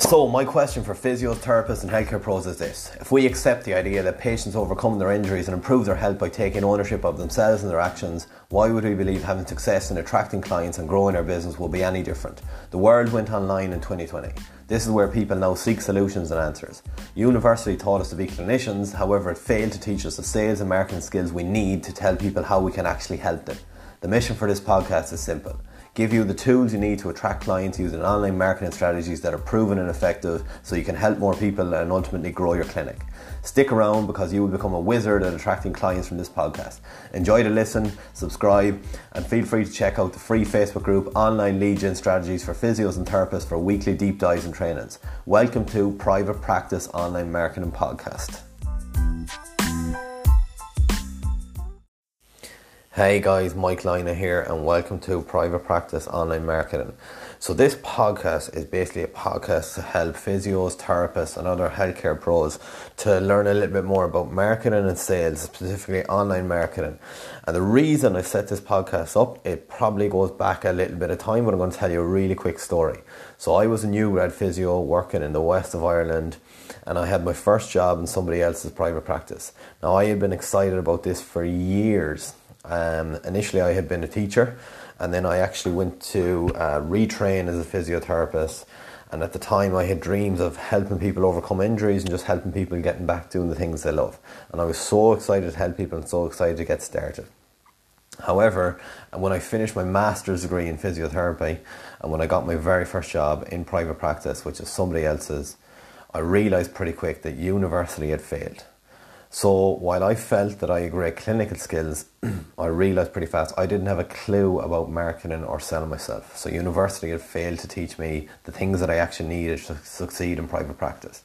So, my question for physiotherapists and healthcare pros is this. If we accept the idea that patients overcome their injuries and improve their health by taking ownership of themselves and their actions, why would we believe having success in attracting clients and growing our business will be any different? The world went online in 2020. This is where people now seek solutions and answers. University taught us to be clinicians, however, it failed to teach us the sales and marketing skills we need to tell people how we can actually help them. The mission for this podcast is simple give you the tools you need to attract clients using online marketing strategies that are proven and effective so you can help more people and ultimately grow your clinic. Stick around because you will become a wizard at attracting clients from this podcast. Enjoy the listen, subscribe, and feel free to check out the free Facebook group Online Gen Strategies for Physios and Therapists for weekly deep dives and trainings. Welcome to Private Practice Online Marketing Podcast. Hey guys, Mike Lina here, and welcome to Private Practice Online Marketing. So, this podcast is basically a podcast to help physios, therapists, and other healthcare pros to learn a little bit more about marketing and sales, specifically online marketing. And the reason I set this podcast up, it probably goes back a little bit of time, but I'm going to tell you a really quick story. So, I was a new grad physio working in the west of Ireland and I had my first job in somebody else's private practice. Now, I had been excited about this for years um, initially, I had been a teacher, and then I actually went to uh, retrain as a physiotherapist. And at the time, I had dreams of helping people overcome injuries and just helping people getting back doing the things they love. And I was so excited to help people and so excited to get started. However, when I finished my master's degree in physiotherapy and when I got my very first job in private practice, which is somebody else's, I realised pretty quick that university had failed. So while I felt that I had great clinical skills, I realised pretty fast I didn't have a clue about marketing or selling myself. So university had failed to teach me the things that I actually needed to succeed in private practice.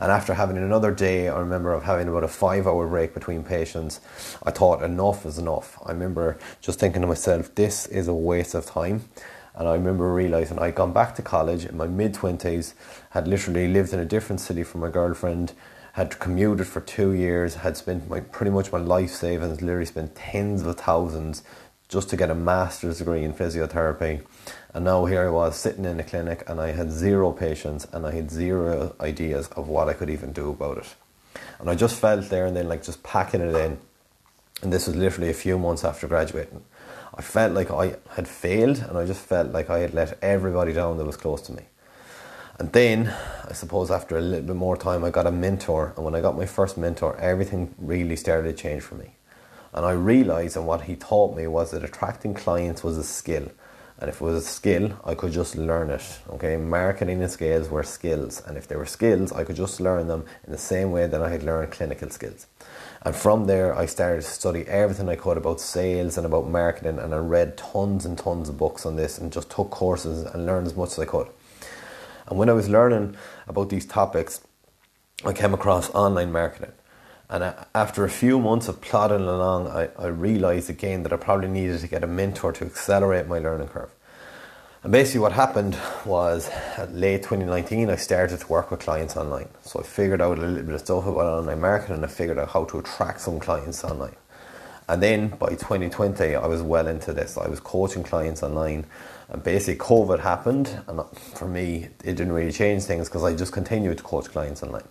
And after having another day, I remember of having about a five hour break between patients, I thought enough is enough. I remember just thinking to myself, this is a waste of time. And I remember realising I'd gone back to college in my mid 20s, had literally lived in a different city from my girlfriend, had commuted for two years, had spent my pretty much my life savings, literally spent tens of thousands just to get a master's degree in physiotherapy. And now here I was sitting in a clinic and I had zero patients and I had zero ideas of what I could even do about it. And I just felt there and then like just packing it in. And this was literally a few months after graduating. I felt like I had failed and I just felt like I had let everybody down that was close to me. And then, I suppose, after a little bit more time, I got a mentor. And when I got my first mentor, everything really started to change for me. And I realized, and what he taught me was that attracting clients was a skill. And if it was a skill, I could just learn it. Okay, marketing and skills were skills. And if they were skills, I could just learn them in the same way that I had learned clinical skills. And from there, I started to study everything I could about sales and about marketing. And I read tons and tons of books on this and just took courses and learned as much as I could. And when I was learning about these topics, I came across online marketing. And uh, after a few months of plodding along, I, I realised again that I probably needed to get a mentor to accelerate my learning curve. And basically, what happened was at late 2019, I started to work with clients online. So I figured out a little bit of stuff about online marketing and I figured out how to attract some clients online. And then by 2020, I was well into this. I was coaching clients online and basically, COVID happened, and for me, it didn't really change things because I just continued to coach clients online.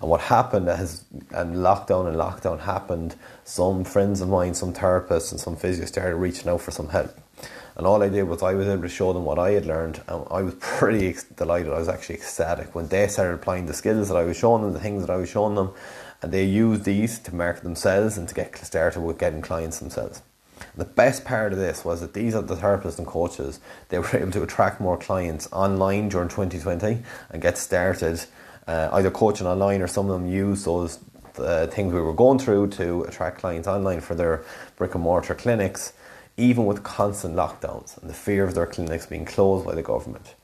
And what happened as and lockdown and lockdown happened, some friends of mine, some therapists and some physios started reaching out for some help. And all I did was I was able to show them what I had learned, and I was pretty delighted. I was actually ecstatic when they started applying the skills that I was showing them, the things that I was showing them, and they used these to market themselves and to get started with getting clients themselves. The best part of this was that these are the therapists and coaches. They were able to attract more clients online during 2020 and get started uh, either coaching online or some of them use those uh, things we were going through to attract clients online for their brick and mortar clinics, even with constant lockdowns and the fear of their clinics being closed by the government.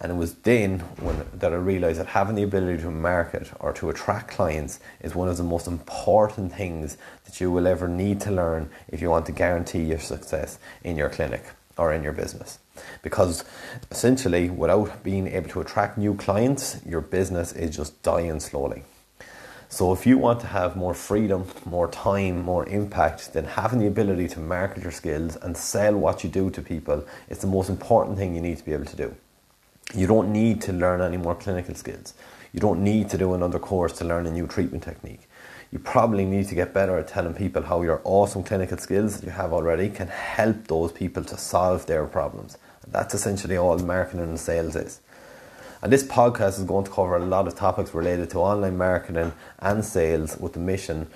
And it was then when that I realised that having the ability to market or to attract clients is one of the most important things that you will ever need to learn if you want to guarantee your success in your clinic or in your business. Because essentially, without being able to attract new clients, your business is just dying slowly. So, if you want to have more freedom, more time, more impact, then having the ability to market your skills and sell what you do to people is the most important thing you need to be able to do. You don't need to learn any more clinical skills. You don't need to do another course to learn a new treatment technique. You probably need to get better at telling people how your awesome clinical skills that you have already can help those people to solve their problems. That's essentially all marketing and sales is. And this podcast is going to cover a lot of topics related to online marketing and sales with the mission.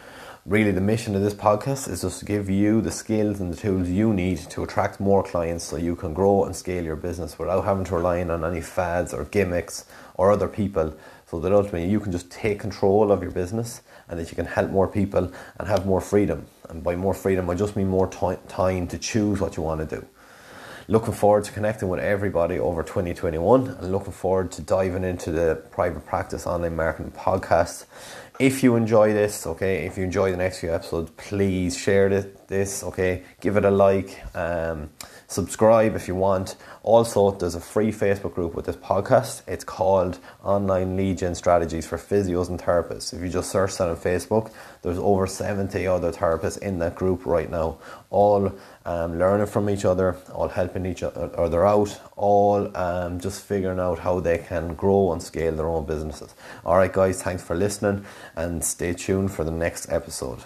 Really, the mission of this podcast is just to give you the skills and the tools you need to attract more clients so you can grow and scale your business without having to rely on any fads or gimmicks or other people. So that ultimately you can just take control of your business and that you can help more people and have more freedom. And by more freedom, I just mean more time to choose what you want to do looking forward to connecting with everybody over 2021 and looking forward to diving into the private practice online marketing podcast. If you enjoy this, okay, if you enjoy the next few episodes, please share this, okay, give it a like. Um, subscribe if you want. Also, there's a free Facebook group with this podcast. It's called Online Gen Strategies for Physios and Therapists. If you just search that on Facebook, there's over 70 other therapists in that group right now, all um, learning from each other, all helping each other out, all um, just figuring out how they can grow and scale their own businesses. All right, guys, thanks for listening and stay tuned for the next episode.